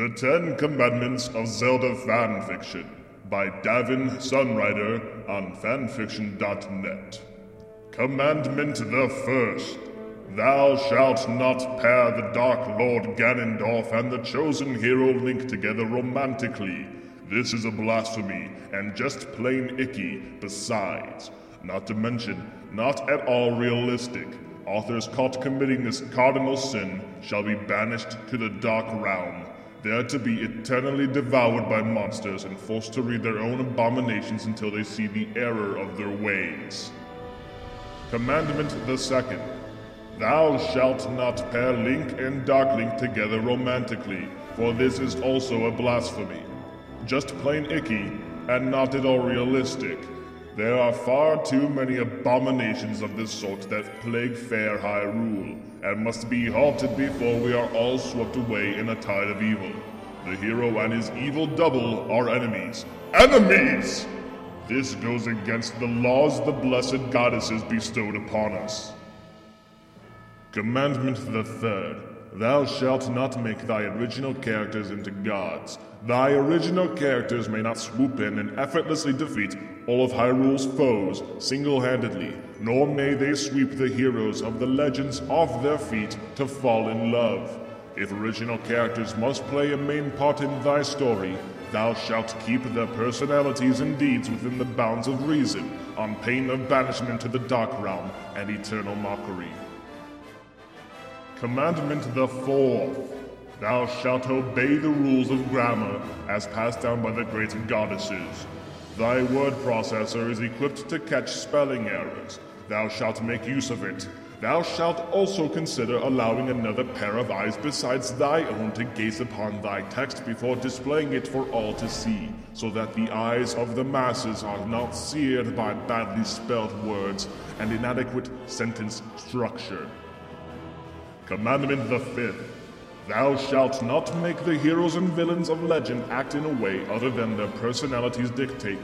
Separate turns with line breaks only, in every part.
The Ten Commandments of Zelda Fanfiction by Davin Sunrider on fanfiction.net. Commandment the First Thou shalt not pair the Dark Lord Ganondorf and the chosen hero Link together romantically. This is a blasphemy and just plain icky, besides. Not to mention, not at all realistic. Authors caught committing this cardinal sin shall be banished to the Dark Realm, there to be eternally devoured by monsters and forced to read their own abominations until they see the error of their ways. Commandment the Second Thou shalt not pair Link and Darklink together romantically, for this is also a blasphemy. Just plain icky, and not at all realistic. There are far too many abominations of this sort that plague fair Hyrule, and must be halted before we are all swept away in a tide of evil. The hero and his evil double are enemies. Enemies! This goes against the laws the blessed goddesses bestowed upon us. Commandment the third Thou shalt not make thy original characters into gods. Thy original characters may not swoop in and effortlessly defeat all of Hyrule's foes single handedly, nor may they sweep the heroes of the legends off their feet to fall in love. If original characters must play a main part in thy story, thou shalt keep their personalities and deeds within the bounds of reason, on pain of banishment to the Dark Realm and eternal mockery. Commandment the fourth. Thou shalt obey the rules of grammar as passed down by the great goddesses. Thy word processor is equipped to catch spelling errors. Thou shalt make use of it. Thou shalt also consider allowing another pair of eyes besides thy own to gaze upon thy text before displaying it for all to see, so that the eyes of the masses are not seared by badly spelled words and inadequate sentence structure. Commandment the fifth. Thou shalt not make the heroes and villains of legend act in a way other than their personalities dictate,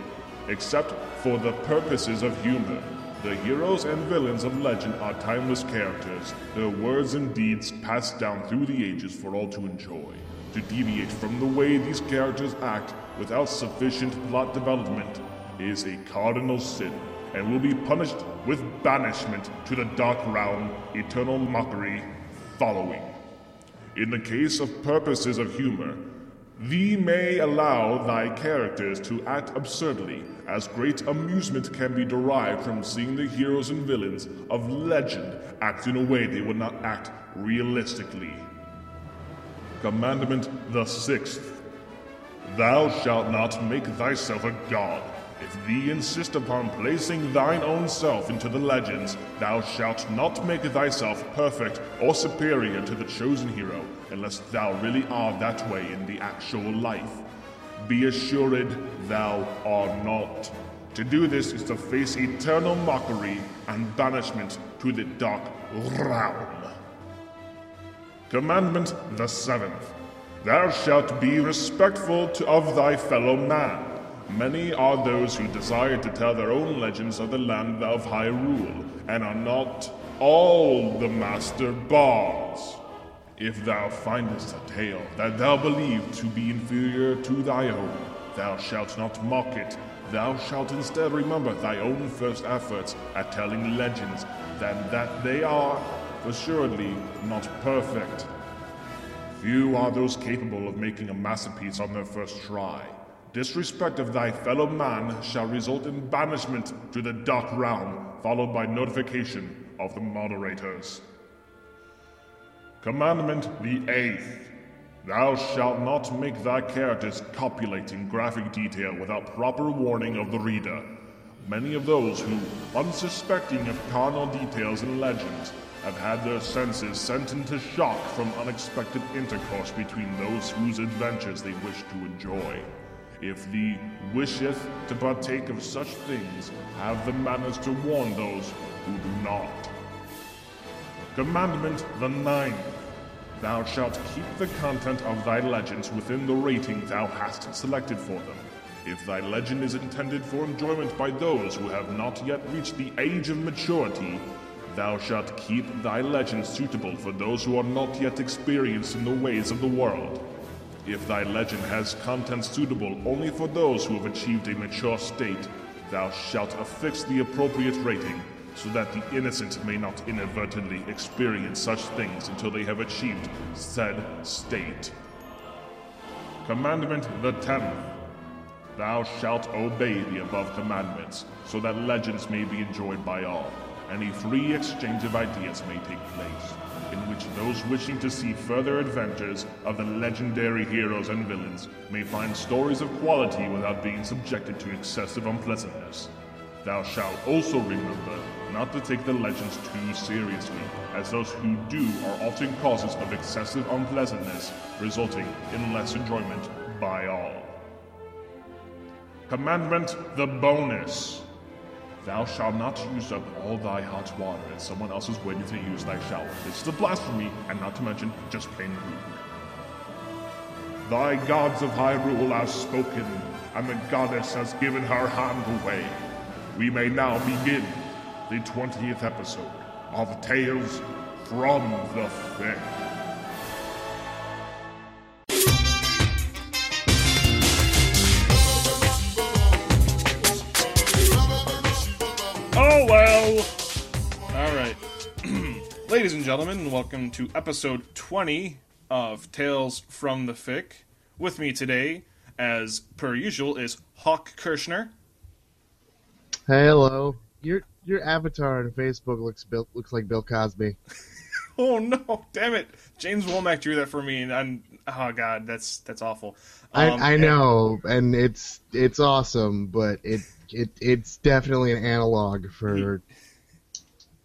except for the purposes of humor. The heroes and villains of legend are timeless characters, their words and deeds passed down through the ages for all to enjoy. To deviate from the way these characters act without sufficient plot development is a cardinal sin and will be punished with banishment to the Dark Realm, eternal mockery, following. In the case of purposes of humor, thee may allow thy characters to act absurdly, as great amusement can be derived from seeing the heroes and villains of legend act in a way they would not act realistically. Commandment the sixth Thou shalt not make thyself a god. If thee insist upon placing thine own self into the legends, thou shalt not make thyself perfect or superior to the chosen hero, unless thou really are that way in the actual life. Be assured thou art not. To do this is to face eternal mockery and banishment to the dark realm. Commandment the seventh. Thou shalt be respectful to, of thy fellow man. Many are those who desire to tell their own legends of the land of Hyrule, and are not all the master bards. If thou findest a tale that thou believe to be inferior to thy own, thou shalt not mock it. Thou shalt instead remember thy own first efforts at telling legends, than that they are, assuredly, not perfect. Few are those capable of making a masterpiece on their first try. Disrespect of thy fellow man shall result in banishment to the Dark Realm, followed by notification of the moderators. Commandment the eighth. Thou shalt not make thy characters copulate in graphic detail without proper warning of the reader. Many of those who, unsuspecting of carnal details and legends, have had their senses sent into shock from unexpected intercourse between those whose adventures they wish to enjoy. If thee wisheth to partake of such things, have the manners to warn those who do not. Commandment the ninth. Thou shalt keep the content of thy legends within the rating thou hast selected for them. If thy legend is intended for enjoyment by those who have not yet reached the age of maturity, thou shalt keep thy legend suitable for those who are not yet experienced in the ways of the world. If thy legend has content suitable only for those who have achieved a mature state, thou shalt affix the appropriate rating, so that the innocent may not inadvertently experience such things until they have achieved said state. Commandment the tenth. Thou shalt obey the above commandments, so that legends may be enjoyed by all, and a free exchange of ideas may take place, in which those wishing to see further adventures of the legendary heroes and villains may find stories of quality without being subjected to excessive unpleasantness. Thou shalt also remember not to take the legends too seriously, as those who do are often causes of excessive unpleasantness, resulting in less enjoyment by all. Commandment the bonus. Thou shalt not use up all thy hot water as someone else is waiting to use thy shower. This is a blasphemy, and not to mention just plain rude. Thy gods of Hyrule have spoken, and the goddess has given her hand away. We may now begin the 20th episode of Tales from the
Fic. Ladies and gentlemen, welcome to episode 20 of Tales from the Fic. With me today, as per usual, is Hawk Kirschner.
Hello. Your your avatar on Facebook looks Bill, looks like Bill Cosby.
Oh no, damn it! James Womack drew that for me, and I'm oh god, that's that's awful. Um,
I I
and
know, and it's it's awesome, but it it it's definitely an analog for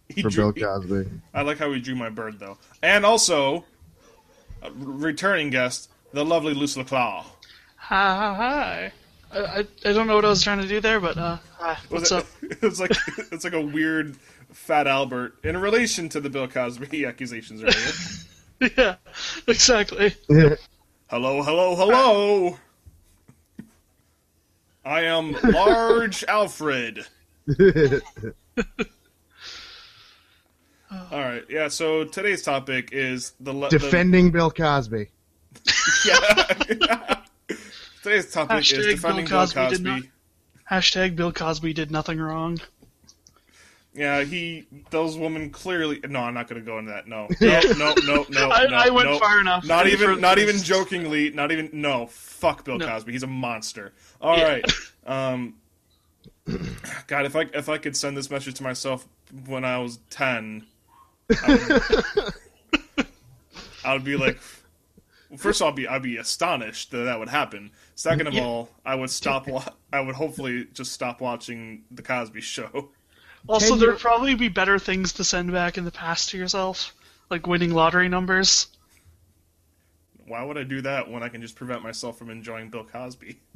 he
for
drew-
Bill Cosby.
I like how he drew my bird though, and also a returning guest, the lovely Luce LaClaw.
Hi, hi, hi. I, I, I don't know what I was trying to do there, but uh, hi,
Was
what's
it-
up?
It's like it's like a weird fat Albert in relation to the Bill Cosby accusations earlier.
yeah, exactly.
hello, hello, hello. I am Large Alfred. All right, yeah. So today's topic is the le- the-
Defending Bill Cosby.
yeah. today's topic is
Hashtag
defending
Bill
Bill
Cosby did
Cosby.
not- Hashtag Bill Cosby did nothing wrong.
Yeah, he those women clearly. No, I'm not going to go into that. No, no, no, no, no.
I-
no,
I went
no.
far enough.
Not even, not
this.
even jokingly. Not even. No, fuck Bill
No.
Cosby. He's a monster. All
Yeah.
right. Um, God, if I if I could send this message to myself when I was ten, I would, I would be like. well, First of all, I'd be I'd be astonished that that would happen. Second of
Yeah.
all, I would stop. Wa- I would hopefully just stop watching the Cosby Show.
Also, there'd probably be better things to send back in the past to yourself, like winning lottery numbers.
Why would I do that when I can just prevent myself from enjoying Bill Cosby?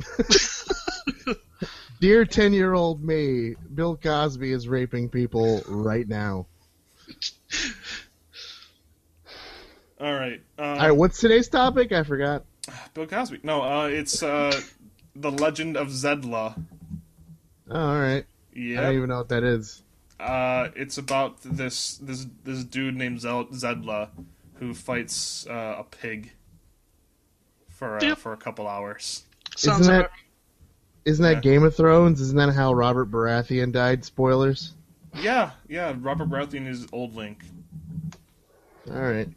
Dear ten year old me, Bill Cosby is raping people right now.
All right, uh,
All right, what's today's topic? I forgot.
Bill Cosby. No, uh, it's uh, the Legend of Zedla.
Oh, all right. Yeah. I don't even know what that is.
uh, it's about this this this dude named Zel- Zedla who fights uh, a pig for uh,
Yep.
for a couple hours.
Sounds
Isn't that-
about-
Isn't that
Yeah.
Game of Thrones? Isn't that how Robert Baratheon died? Spoilers.
Yeah, yeah. Robert Baratheon is old Link,
All right.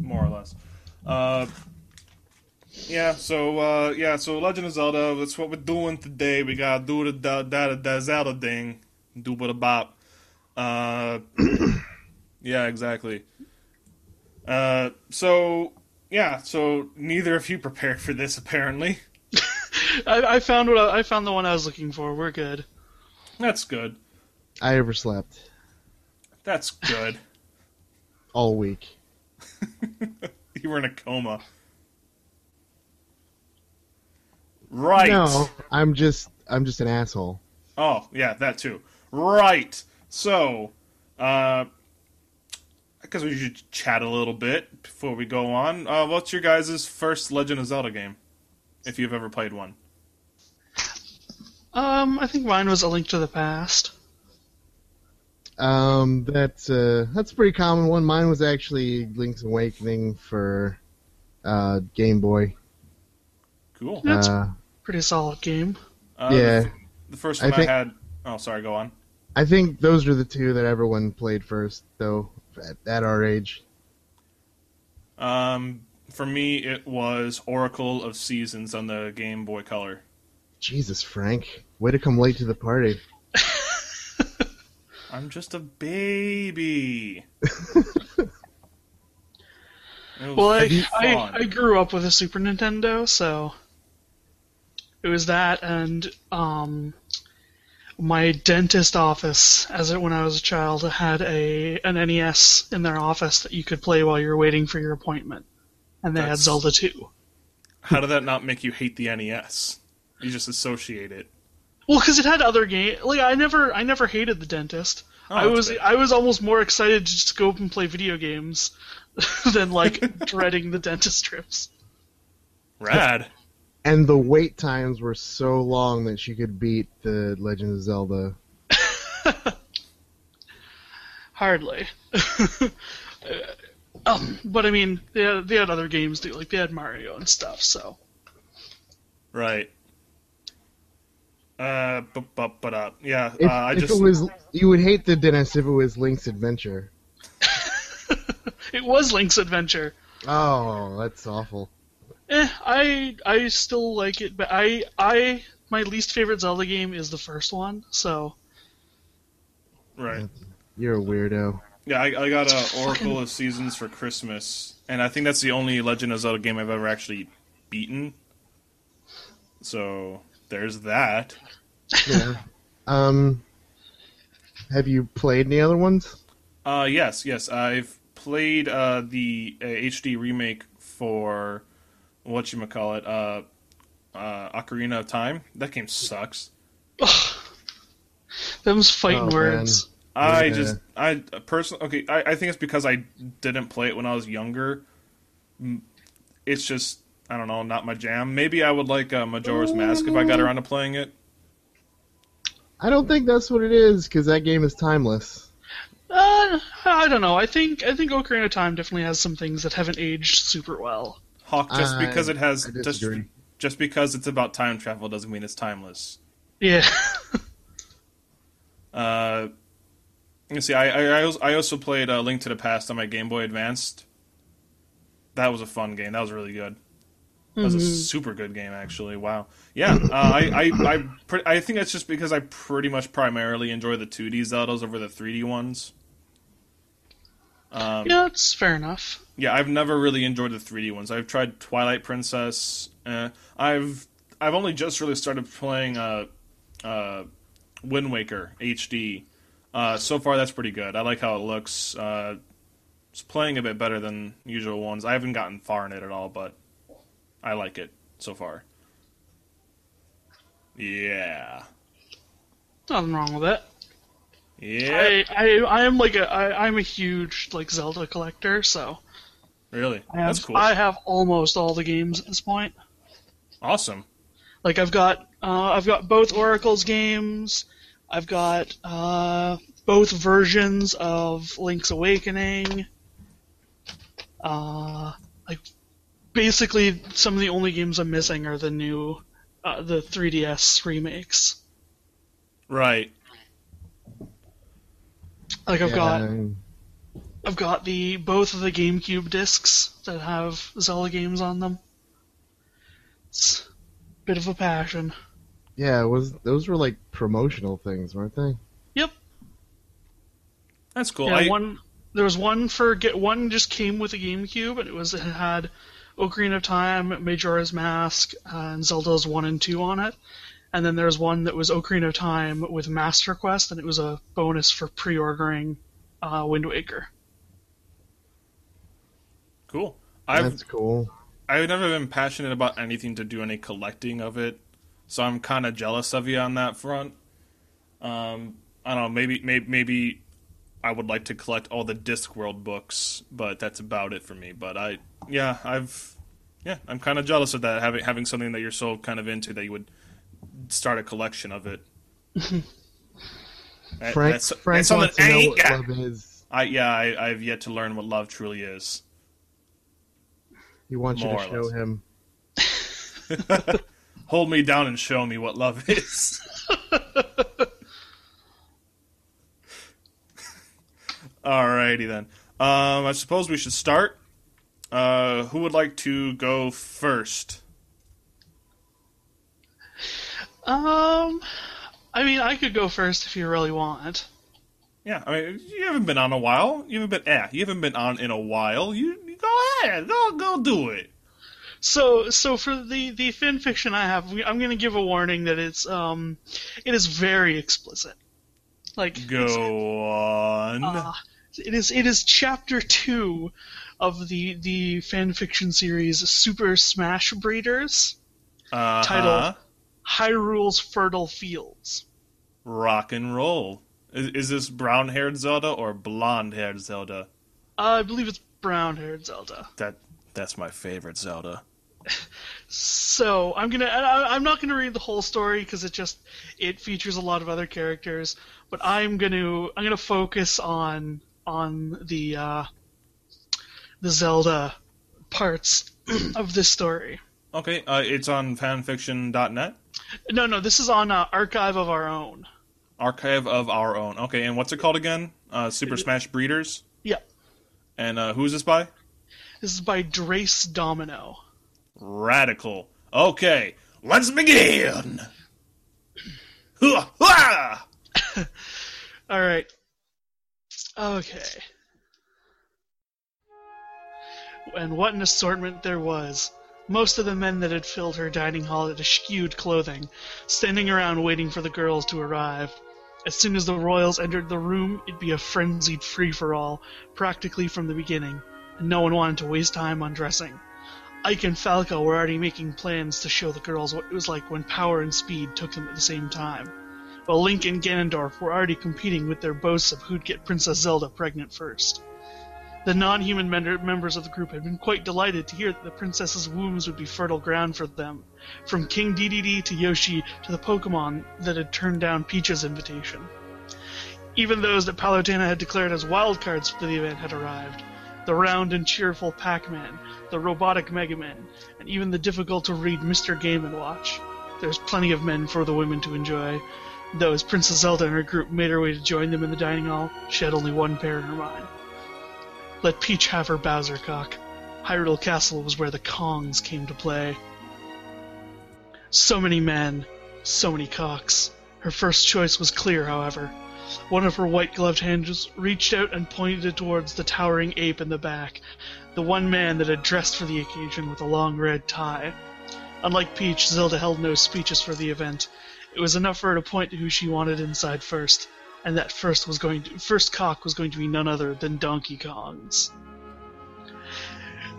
more or less. Uh, yeah. So uh, yeah. So Legend of Zelda. That's what we're doing today. We gotta do the da da da Zelda thing. Do but a bop. Uh, yeah. Exactly. Uh, so yeah. So neither of you prepared for this apparently.
I, I found what I, I found the one I was looking for. We're good.
That's good.
I overslept
That's good.
all week.
you were in a coma. Right.
No, I'm just I'm just an asshole.
Oh, yeah, that too. Right. So, uh, because we should chat a little bit before we go on. Uh, what's your guys' first Legend of Zelda game, if you've ever played one?
Um, I think mine was A Link to the Past.
Um, that's uh that's a pretty common one. Mine was actually Link's Awakening for uh Game Boy.
Cool.
That's
Uh,
pretty solid game.
Uh,
yeah.
The, the first
I
one I,
think-
had. Oh, sorry. Go on.
I think those are the two that everyone played first, though, at, at our age.
Um, for me, it was Oracle of Seasons on the Game Boy Color.
Jesus, Frank. Way to come late to the party.
I'm just a baby.
Well, I. I, I grew up with a Super Nintendo, so it was that and um, my dentist office, as it when I was a child, had a an NES in their office that you could play while you're waiting for your appointment, and they had Zelda 2.
How did that not make you hate the NES? You just associate it.
Well, because it had other game. Like I never, I never hated the dentist.
Oh,
I was,
good.
I was almost more excited to just go up and play video games than like dreading the dentist trips.
Rad.
And the wait times were so long that she could beat the Legend of Zelda.
Hardly. um, but I mean, they had, they had other games too. Like they had Mario and stuff. So
Right. Uh, but but but uh, yeah.
If,
uh, I
if
just
it was, you would hate the dentist if it was Link's Adventure.
it was Link's Adventure.
Oh, that's awful.
Eh, I I still like it, but I I my least favorite Zelda game is the first one. So
right.
You're a weirdo.
Yeah, I, I got a
It's
Oracle
fucking-
of Seasons for Christmas, and I think that's the only Legend of Zelda game I've ever actually beaten. So there's that.
Yeah. um, have you played any other ones?
Uh, yes, yes, I've played uh, the uh, HD remake for what you call it, uh, uh, Ocarina of Time. That game sucks.
them's fighting
Oh,
words.
I
Yeah.
just, I personally, okay, I, I think it's because I didn't play it when I was younger. Mm, It's just, I don't know, not my jam. Maybe I would like uh, Majora's Mask if I got around to playing it.
I don't think that's what it is, because that game is timeless.
Uh, I don't know. I think I think Ocarina of Time definitely has some things that haven't aged super well.
Hawk, just
I-
because it has, just, just because it's about time travel doesn't mean it's timeless.
Yeah.
Uh, you see, I I, I als- I also played uh, Link to the Past on my Game Boy Advanced. That was a fun game. That was really good. That was a super good game, actually. Wow. Yeah, uh, I I I, pre- I think that's just because I pretty much primarily enjoy the 2D Zeldas over the 3D ones. Um,
yeah, it's fair enough.
yeah, I've never really enjoyed the 3D ones. I've tried Twilight Princess. Uh, I've I've only just really started playing uh, uh, Wind Waker HD. Uh, so far, that's pretty good. I like how it looks. Uh, it's playing a bit better than usual ones. I haven't gotten far in it at all, but I like it so far. Yeah,
Nothing wrong with it.
yeah.
I, I I am like a I, I'm a huge like Zelda collector, so
really,
I have
that's cool.
I have almost all the games at this point.
awesome.
Like I've got uh, I've got both Oracle's games. I've got uh, both versions of Link's Awakening. Uh, like basically, some of the only games I'm missing are the new uh, the 3DS remakes.
Right.
Like I've
Yeah,
got I've got the both of the GameCube discs that have Zelda games on them. It's a bit of a passion.
yeah, it was those were like promotional things, weren't they?
Yep.
That's cool.
Yeah,
I,
one there was one for get one just came with a GameCube and it was it had Ocarina of Time, Majora's Mask, and Zelda's one and two on it. And then there's one that was Ocarina of Time with Master Quest, and it was a bonus for pre-ordering uh, Wind Waker.
cool. I've
That's cool.
I've never been passionate about anything to do any collecting of it, so I'm kind of jealous of you on that front. Um, I don't know. Maybe, maybe, maybe I would like to collect all the Discworld books, but that's about it for me. But I, yeah, I've, yeah, I'm kind of jealous of that having having something that you're so kind of into that you would start a collection of it. That-
Frank,
that's,
Frank
that's
wants to know what love is.
I yeah, I, I've yet to learn what love truly is.
He wants
More
you to show him.
Hold me down and show me what love is. Alrighty then. Um, I suppose we should start. Uh, who would like to go first?
Um, I mean, I could go first if you really want.
Yeah, I mean, you haven't been on a while. You haven't been, eh, you haven't been on in a while. You, you go ahead, go, go do it.
So, so for the the fan fiction I have, I'm going to give a warning that it's um, it is very explicit. Like
Go on.
Uh, it is it is chapter two of the the fan fiction series Super Smash Breeders,
uh
title. Hyrule's Fertile Fields.
Rock and roll. Is, is this brown haired Zelda or blonde haired Zelda?
Uh, I believe it's brown haired Zelda.
That that's my favorite Zelda.
So I'm gonna I, I'm not gonna read the whole story because it just it features a lot of other characters, but I'm gonna I'm gonna focus on on the uh, the Zelda parts of this story.
Okay, uh, it's on fanfiction.net.
No, no, this is on uh, Archive of Our Own.
Archive of Our Own. Okay, and what's it called again? Uh, Super Smash Breeders.
Yeah,
And uh, who's this by?
this is by Drace Domino.
Radical. Okay, let's begin.
All right. Okay. And what an assortment there was. Most of the men that had filled her dining hall had eschewed clothing, standing around waiting for the girls to arrive. As soon as the royals entered the room, it'd be a frenzied free for all, practically from the beginning, and no one wanted to waste time on dressing. Ike and Falco were already making plans to show the girls what it was like when power and speed took them at the same time while Link and Ganondorf were already competing with their boasts of who'd get Princess Zelda pregnant first. The non-human men- members of the group had been quite delighted to hear that the princess's wombs would be fertile ground for them, from King Dedede to Yoshi to the Pokemon that had turned down Peach's invitation. Even those that Palutena had declared as wildcards for the event had arrived. The round and cheerful Pac-Man, the robotic Mega Man, and even the difficult-to-read Mr. Game & Watch. There's plenty of men for the women to enjoy, Though as Princess Zelda and her group made her way to join them in the dining hall, she had only one pair in her mind. Let Peach have her Bowser cock. Hyrule Castle was where the Kongs came to play. So many men, so many cocks. Her first choice was clear, however. One of her white gloved hands reached out and pointed towards the towering ape in the back, the one man that had dressed for the occasion with a long red tie. Unlike Peach, Zelda held no speeches for the event. It was enough for her to point to who she wanted inside first, and that first was going to, first cock was going to be none other than Donkey Kong's.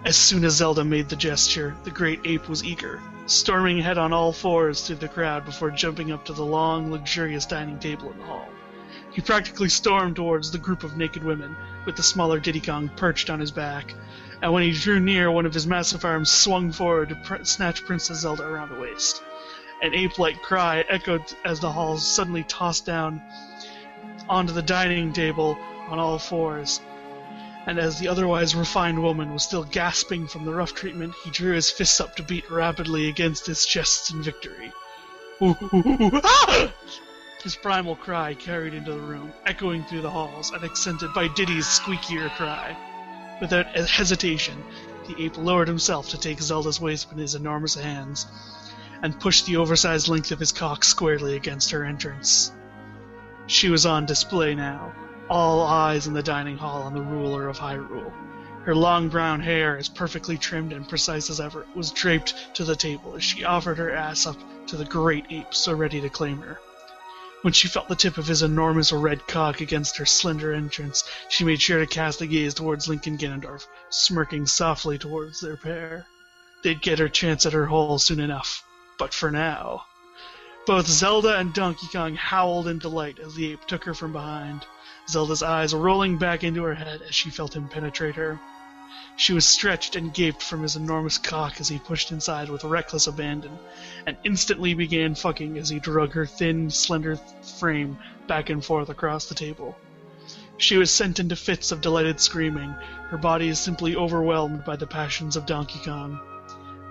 As soon as Zelda made the gesture, the great ape was eager, storming ahead on all fours through the crowd before jumping up to the long, luxurious dining table in the hall. He practically stormed towards the group of naked women, with the smaller Diddy Kong perched on his back, and when he drew near, one of his massive arms swung forward to pr- snatch Princess Zelda around the waist. An ape-like cry echoed as the hall suddenly tossed down onto the dining table on all fours. And as the otherwise refined woman was still gasping from the rough treatment, he drew his fists up to beat rapidly against his chest in victory. Ah! His primal cry carried into the room, echoing through the halls, and accented by Diddy's squeakier cry. Without hesitation, the ape lowered himself to take Zelda's waist in his enormous hands, and pushed the oversized length of his cock squarely against her entrance. She was on display now, all eyes in the dining hall on the ruler of Hyrule. Her long brown hair, as perfectly trimmed and precise as ever, was draped to the table as she offered her ass up to the great ape so ready to claim her. When she felt the tip of his enormous red cock against her slender entrance, she made sure to cast a gaze towards Link and Ganondorf, smirking softly towards their pair. They'd get her chance at her hole soon enough, but for now. Both Zelda and Donkey Kong howled in delight as the ape took her from behind, Zelda's eyes rolling back into her head as she felt him penetrate her. She was stretched and gaped from his enormous cock as he pushed inside with reckless abandon, and instantly began fucking as he drug her thin, slender frame back and forth across the table. She was sent into fits of delighted screaming, her body simply overwhelmed by the passions of Donkey Kong.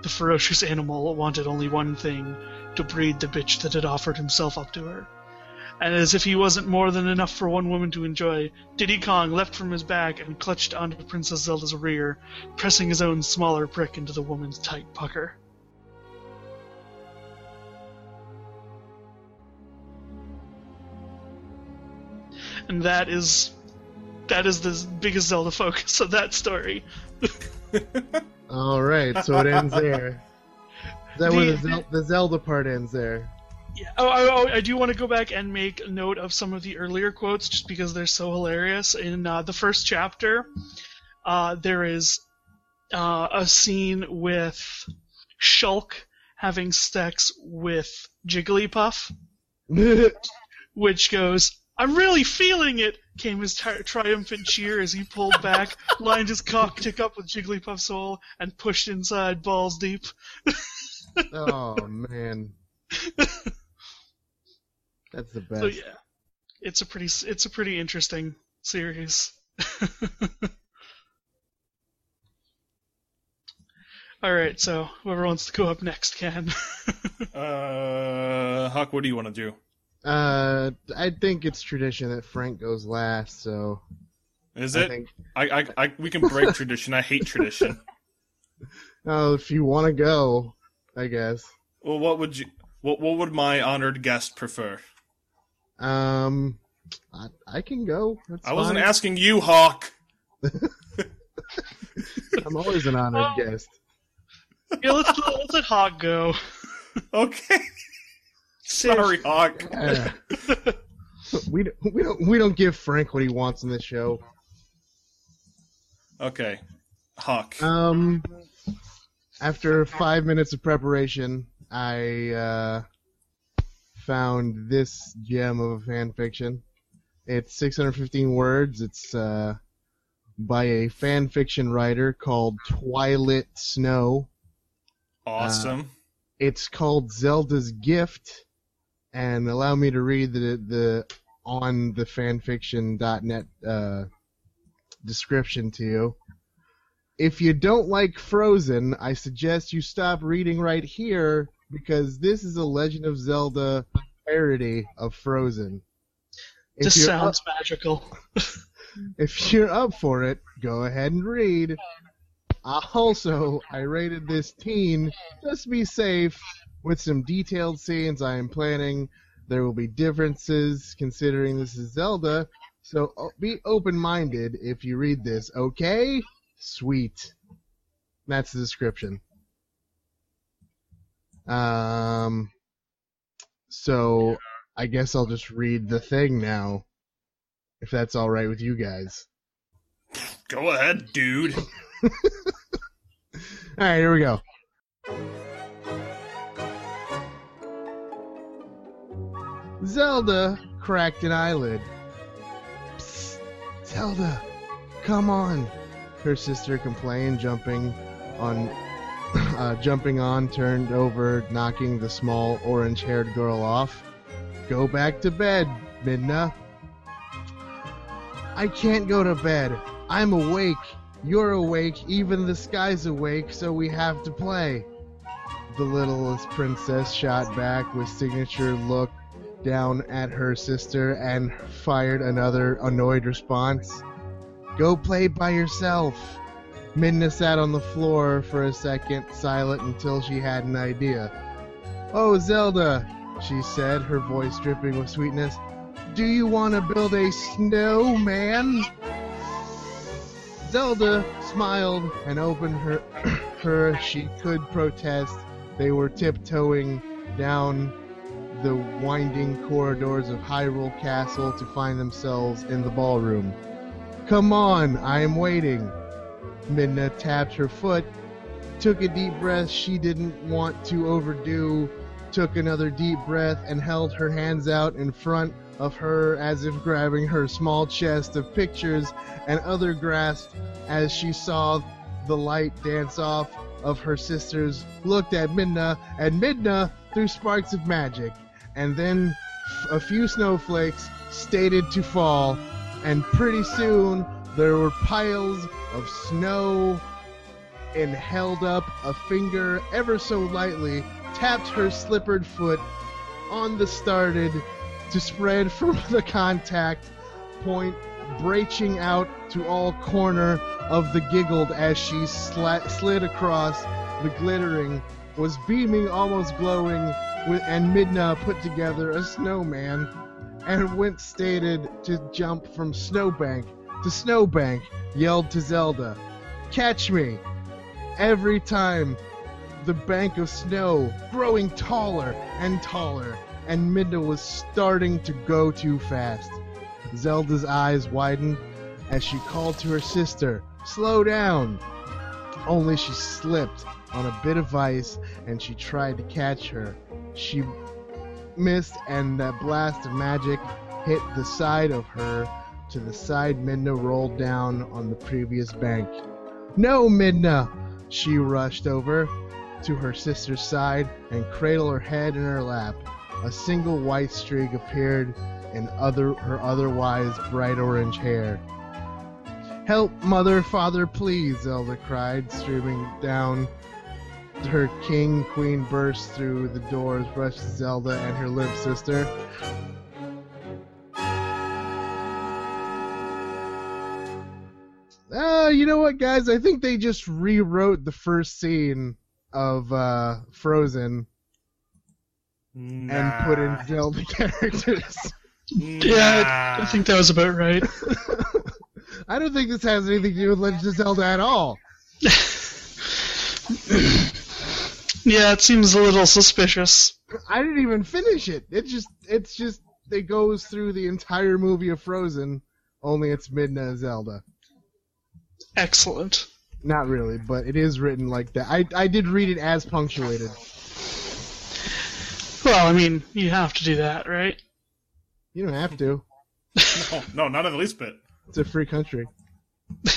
The ferocious animal wanted only one thing to breed the bitch that had offered himself up to her. And as if he wasn't more than enough for one woman to enjoy, Diddy Kong leapt from his back and clutched onto Princess Zelda's rear, pressing his own smaller prick into the woman's tight pucker. And that is that is the biggest Zelda focus of that story.
All right, so it ends there. Is that where
The-
the, Zel- the Zelda part ends there?
Yeah. Oh, I, oh, I do want to go back and make a note of some of the earlier quotes, just because they're so hilarious. In uh, the first chapter, uh, there is uh, a scene with Shulk having sex with Jigglypuff, which goes, "I'm really feeling it." Came his tri- triumphant cheer as he pulled back, lined his cock tick up with Jigglypuff's hole, and pushed inside balls deep.
oh man, that's the best.
So yeah, it's a pretty it's a pretty interesting series. All right, so whoever wants to go up next can.
Uh, Hawk, what do you want to do?
Uh, I think it's tradition that Frank goes last, so
Is
I
it?
think.
I, I, I, we can break tradition. I hate tradition.
Oh, if you want to go, I guess.
Well, what would you? What, what would my honored guest prefer?
Um, I, I can go. That's
I wasn't asking you, Hawk.
I'm always an honored
Oh.
guest.
yeah, let's let's let Hawk go.
Okay. Sorry, Hawk.
Yeah. we don't, we don't we don't give Frank what he wants in this show.
Okay, Hawk.
Um, after five minutes of preparation, I uh, found this gem of a fan fiction. It's 615 words. It's uh, by a fan fiction writer called Twilit Snow.
awesome.
It's called Zelda's Gift, and allow me to read the the on the fanfiction.net uh, description to you. If you don't like Frozen, I suggest you stop reading right here because this is a Legend of Zelda parody of Frozen. If
This
you're
sounds magical.
if you're up for it, go ahead and read. Also, I rated this teen just to be safe with some detailed scenes I am planning. There will be differences considering this is Zelda, so be open minded if you read this, okay? Sweet. That's the description. Um, so I guess I'll just read the thing now, if that's alright with you guys.
Go ahead, dude.
Alright, here we go. Zelda cracked an eyelid. Psst, Zelda, come on, her sister complained, jumping on, uh, jumping on, turned over, knocking the small orange-haired girl off. Go back to bed, Midna. I can't go to bed. I'm awake. You're awake. Even the sky's awake, so we have to play. The littlest princess shot back with signature look down at her sister and fired another annoyed response. Go play by yourself. Midna sat on the floor for a second, silent until she had an idea. Oh, Zelda, she said, her voice dripping with sweetness. Do you want to build a snowman? Zelda smiled and opened her her she could protest. They were tiptoeing down the winding corridors of Hyrule Castle to find themselves in the ballroom. Come on, I am waiting. Midna tapped her foot, took a deep breath she didn't want to overdo, took another deep breath, and held her hands out in front of her as if grabbing her small chest of pictures and other grasped as she saw the light dance off of her sisters, looked at Midna, and Midna threw sparks of magic, and then f- a few snowflakes stated to fall, and pretty soon there were piles of snow and held up a finger ever so lightly, tapped her slippered foot on the started to spread from the contact point, breaching out to all corner of the giggled as she sla- slid across the glittering, was beaming almost glowing, with, and Midna put together a snowman, and went stated to jump from snowbank to snowbank, yelled to Zelda, Catch me! Every time the bank of snow growing taller and taller, and Midna was starting to go too fast. Zelda's eyes widened as she called to her sister, Slow down! Only she slipped on a bit of ice and she tried to catch her. She missed, and that blast of magic hit the side of her to the side Midna rolled down on the previous bank. No, Midna! She rushed over to her sister's side and cradled her head in her lap. A single white streak appeared in other her otherwise bright orange hair. Help, mother, father, please, Zelda cried, streaming down. Her king queen burst through the doors, rushed Zelda and her limp sister. Uh, you know what, guys? I think they just rewrote the first scene of uh, Frozen and put in Zelda characters.
Yeah, I, I think that was about right.
I don't think this has anything to do with Legend of Zelda at all.
yeah, it seems a little suspicious.
I didn't even finish it. It just, it's just, it goes through the entire movie of Frozen, only it's Midna and Zelda.
Excellent.
Not really, but it is written like that. I, I did read it as punctuated.
Well, I mean, you have to do that, right?
You don't have to.
No, no, not in the least bit.
It's a free country.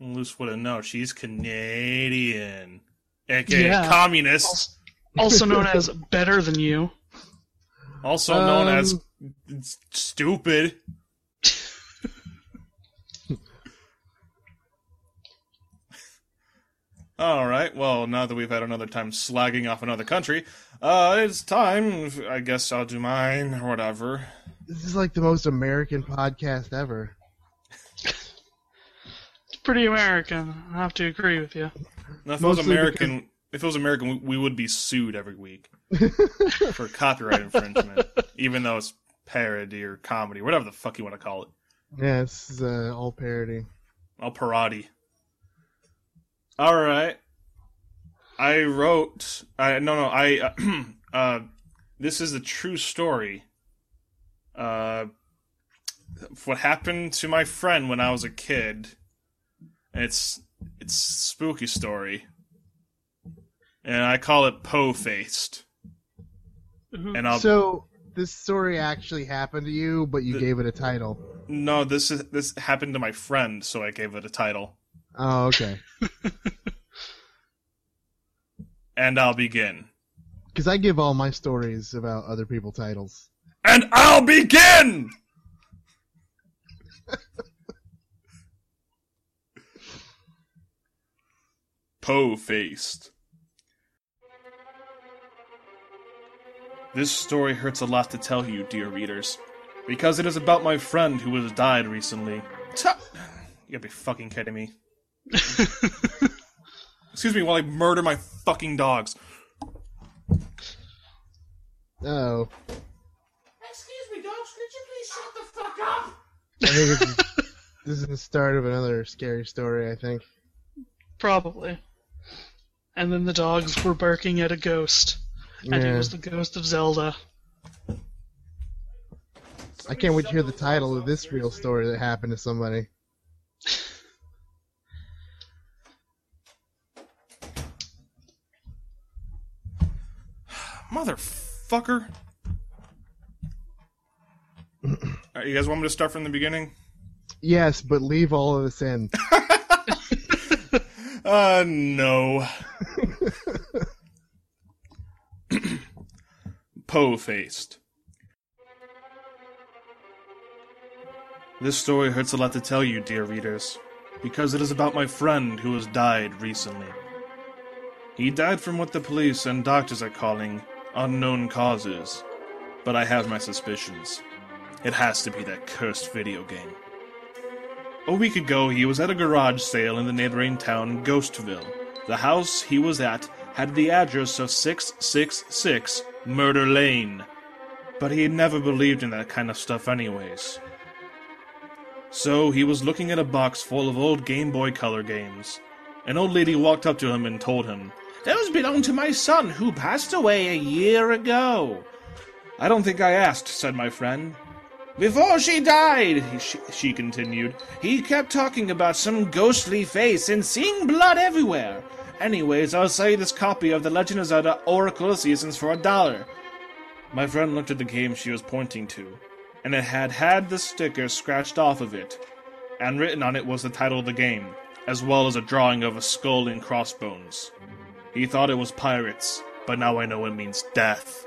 Luce wouldn't know. She's Canadian. AKA
Yeah.
communist.
Also known as better than you.
Also known
Um,
as stupid. All right. Well, now that we've had another time slagging off another country, uh, it's time. I guess I'll do mine or whatever.
This is like the most American podcast ever.
It's pretty American. I have to agree with you.
Now, if it was
Mostly
American, if it was American, we, we would be sued every week for copyright infringement, even though it's parody or comedy, whatever the fuck you want to call it.
Yeah, this is uh, all parody.
All parody. All right. I wrote. I no no. I uh, this is a true story. Uh, what happened to my friend when I was a kid. It's it's a spooky story, and I call it Poe faced. And I'll
So this story actually happened to you, but you
The-
gave it a title.
no. This is this happened to my friend, so I gave it a title.
Oh, okay.
And I'll begin.
Because I give all my stories about other people titles.
And I'll begin! Poe faced. This story hurts a lot to tell you, dear readers, because it is about my friend who has died recently. Ta- you gotta be fucking kidding me. Excuse me while I murder my fucking dogs.
Oh,
Excuse me, dogs, could you please shut the fuck up?
I think this is, this is the start of another scary story. I think.
Probably. And then the dogs were barking at a ghost. And it was the ghost of Zelda.
I can't wait to hear the title of this real story that happened to somebody.
Motherfucker. You guys want me to start from the beginning?
Yes, but leave all of this in.
Uh, no. Poe faced. This story hurts a lot to tell you, dear readers, because it is about my friend who has died recently. He died from what the police and doctors are calling unknown causes, but I have my suspicions. It has to be that cursed video game. A week ago, he was at a garage sale in the neighboring town, Ghostville. The house he was at had the address of 666 Murder Lane, but he had never believed in that kind of stuff, anyways. So he was looking at a box full of old Game Boy Color games. An old lady walked up to him and told him, Those belong to my son, who passed away a year ago. I don't think I asked, said my friend. Before she died, he, she, she continued, he kept talking about some ghostly face and seeing blood everywhere. Anyways, I'll sell you this copy of The Legend of Zelda Oracle of Seasons for a dollar. My friend looked at the game she was pointing to, and it had had the sticker scratched off of it, and written on it was the title of the game, as well as a drawing of a skull and crossbones. He thought it was pirates, but now I know it means death.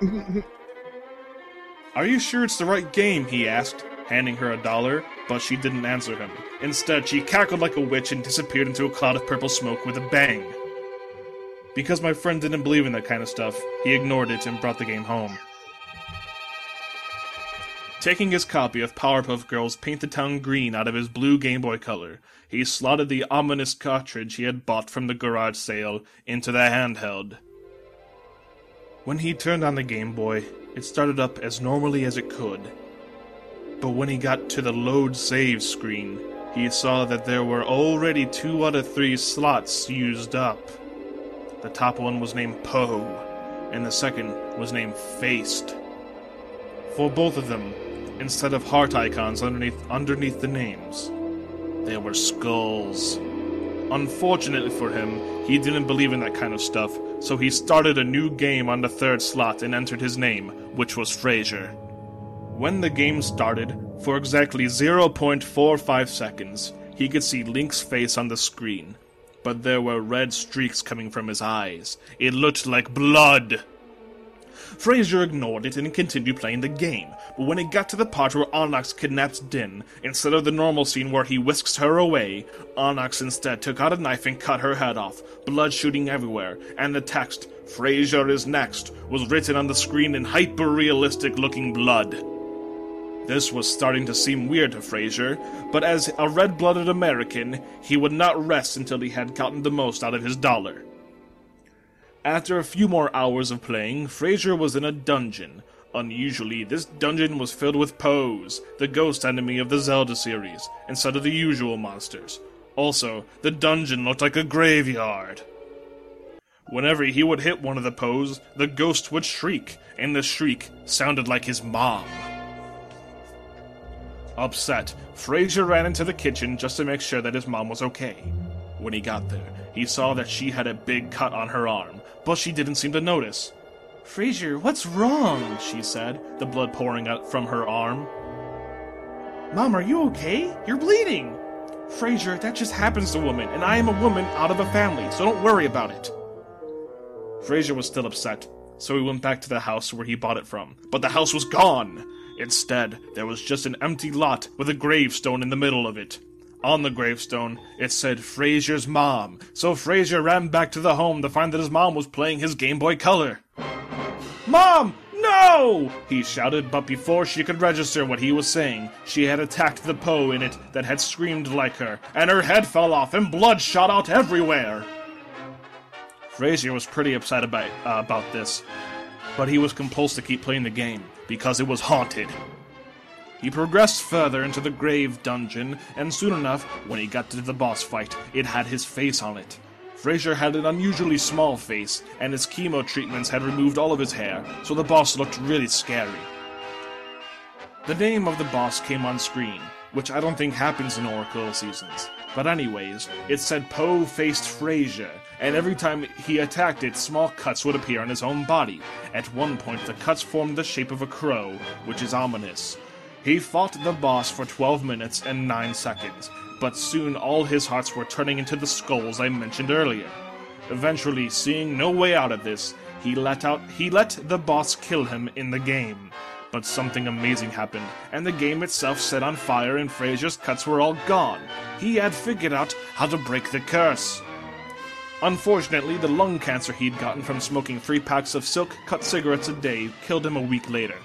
Are you sure it's the right game? he asked, handing her a dollar, but she didn't answer him. Instead, she cackled like a witch and disappeared into a cloud of purple smoke with a bang. Because my friend didn't believe in that kind of stuff, he ignored it and brought the game home. Taking his copy of Powerpuff Girls Paint the Town Green out of his blue Game Boy Color, he slotted the ominous cartridge he had bought from the garage sale into the handheld. When he turned on the Game Boy, it started up as normally as it could. But when he got to the load save screen, he saw that there were already two out of three slots used up. The top one was named Poe, and the second was named Faced. For both of them, instead of heart icons underneath underneath the names, there were skulls. Unfortunately for him, he didn't believe in that kind of stuff, so he started a new game on the third slot and entered his name, which was Fraser. When the game started, for exactly 0.45 seconds, he could see Link's face on the screen, but there were red streaks coming from his eyes. It looked like blood. Fraser ignored it and continued playing the game, but when it got to the part where Onox kidnaps Din, instead of the normal scene where he whisks her away, Onox instead took out a knife and cut her head off, blood shooting everywhere, and the text, Fraser is next, was written on the screen in hyper realistic looking blood. This was starting to seem weird to Fraser, but as a red blooded American, he would not rest until he had gotten the most out of his dollar. After a few more hours of playing, Fraser was in a dungeon. Unusually, this dungeon was filled with Poes, the ghost enemy of the Zelda series, instead of the usual monsters. Also, the dungeon looked like a graveyard. Whenever he would hit one of the Poes, the ghost would shriek, and the shriek sounded like his mom. Upset, Fraser ran into the kitchen just to make sure that his mom was okay. When he got there, he saw that she had a big cut on her arm, but she didn't seem to notice. Fraser, what's wrong? she said, the blood pouring out from her arm. Mom, are you okay? You're bleeding. Fraser, that just happens to women, and I am a woman out of a family, so don't worry about it. Fraser was still upset, so he went back to the house where he bought it from. But the house was gone! Instead, there was just an empty lot with a gravestone in the middle of it. On the gravestone, it said Fraser's mom, so Fraser ran back to the home to find that his mom was playing his Game Boy Color. Mom! No! He shouted, but before she could register what he was saying, she had attacked the Poe in it that had screamed like her, and her head fell off and blood shot out everywhere. Fraser was pretty upset about, uh, about this, but he was compelled to keep playing the game because it was haunted. He progressed further into the grave dungeon, and soon enough, when he got to the boss fight, it had his face on it. Fraser had an unusually small face, and his chemo treatments had removed all of his hair, so the boss looked really scary. The name of the boss came on screen, which I don't think happens in Oracle seasons. But anyways, it said Poe faced Fraser, and every time he attacked it, small cuts would appear on his own body. At one point, the cuts formed the shape of a crow, which is ominous. He fought the boss for 12 minutes and 9 seconds, but soon all his hearts were turning into the skulls I mentioned earlier. Eventually, seeing no way out of this, he let out he let the boss kill him in the game. But something amazing happened, and the game itself set on fire, and Fraser's cuts were all gone. He had figured out how to break the curse. Unfortunately, the lung cancer he'd gotten from smoking three packs of silk cut cigarettes a day killed him a week later.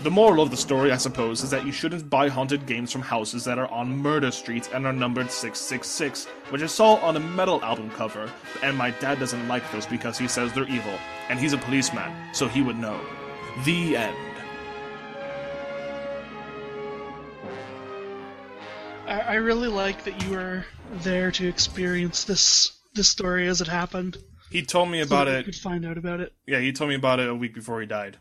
The moral of the story, I suppose, is that you shouldn't buy haunted games from houses that are on murder streets and are numbered 666, which I saw on a metal album cover, and my dad doesn't like those because he says they're evil, and he's a policeman, so he would know. The end.
I, I really like that you were there to experience this this story as it happened.
He told me
so
about
you
it.
could find out about it.
Yeah, he told me about it a week before he died.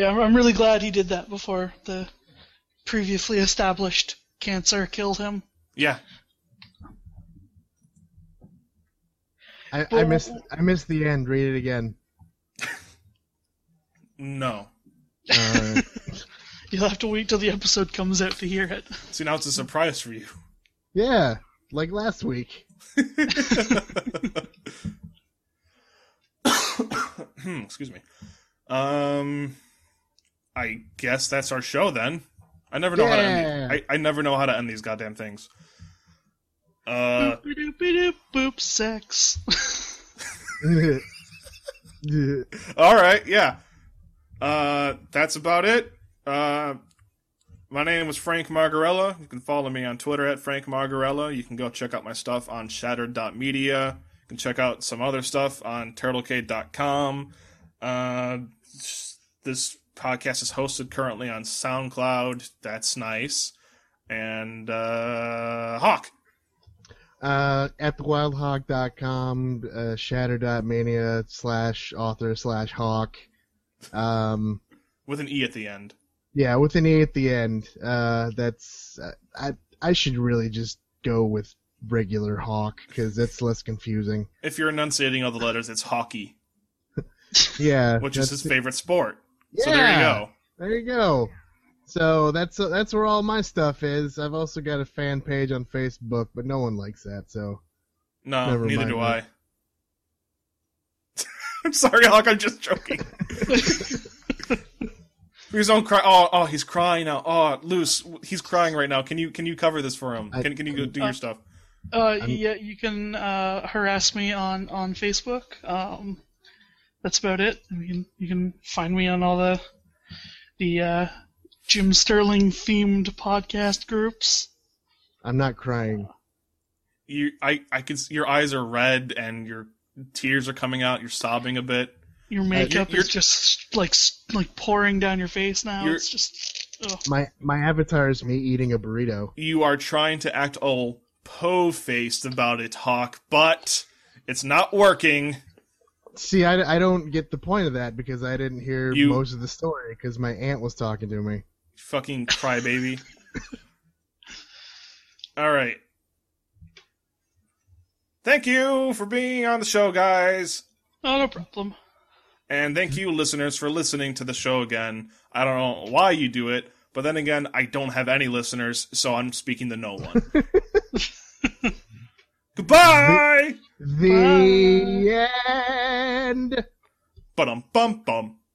Yeah, I'm- I'm really glad he did that before the previously established cancer killed him.
Yeah,
I, I missed I missed the end. Read it again.
no.
Uh,
You'll have to wait till the episode comes out to hear it.
See, now it's a surprise for you.
yeah, like last week.
Excuse me. Um, I guess that's our show then. I never know how to end.
Yeah.
The, I, I never know how to end these goddamn things. Uh,
Boop, boop, boop, sex.
all right, yeah. Uh, that's about it. Uh, my name was Frank Margarella. You can follow me on Twitter at Frank Margarella. You can go check out my stuff on Shattered.media. You can check out some other stuff on turtlecade.com. Uh, this podcast is hosted currently on SoundCloud. That's nice. And uh, Hawk.
uh, at thewildhawk.com, uh, shatter.mania slash author slash hawk. Um,
with an E at the end.
yeah, with an E at the end. Uh, that's, uh, I, I should really just go with regular hawk, because that's less confusing.
If you're enunciating all the letters, it's hockey,
Yeah.
which is his favorite sport.
Yeah,
So there you go.
There you go. So that's that's where all my stuff is. I've also got a fan page on Facebook, but no one likes that. So
No,
Never
neither do
me.
I. I'm sorry, Hawk. I'm just joking. Please don't cry. Oh, oh, he's crying now. Oh, Luce, he's crying right now. Can you can you cover this for him?
I-
Can can you go do your stuff?
Uh, yeah, you can uh, harass me on on Facebook. Um, that's about it. I mean, you can find me on all the the uh, Jim Sterling themed podcast groups.
I'm not crying.
You, I, I can. Your eyes are red and your tears are coming out. You're sobbing a bit.
Your makeup
you're-
is just like like pouring down your face now. It's just ugh.
My my avatar is me eating a burrito.
You are trying to act all po-faced about it, Hawk, but it's not working.
See, I, I don't get the point of that because I didn't hear
You-
most of the story because my aunt was talking to me.
Fucking crybaby. All right. Thank you for being on the show, guys.
oh no problem.
And thank you, listeners, for listening to the show again. I don't know why you do it, but then again, I don't have any listeners, so I'm speaking to no one. Goodbye!
The end.
But um bum bum.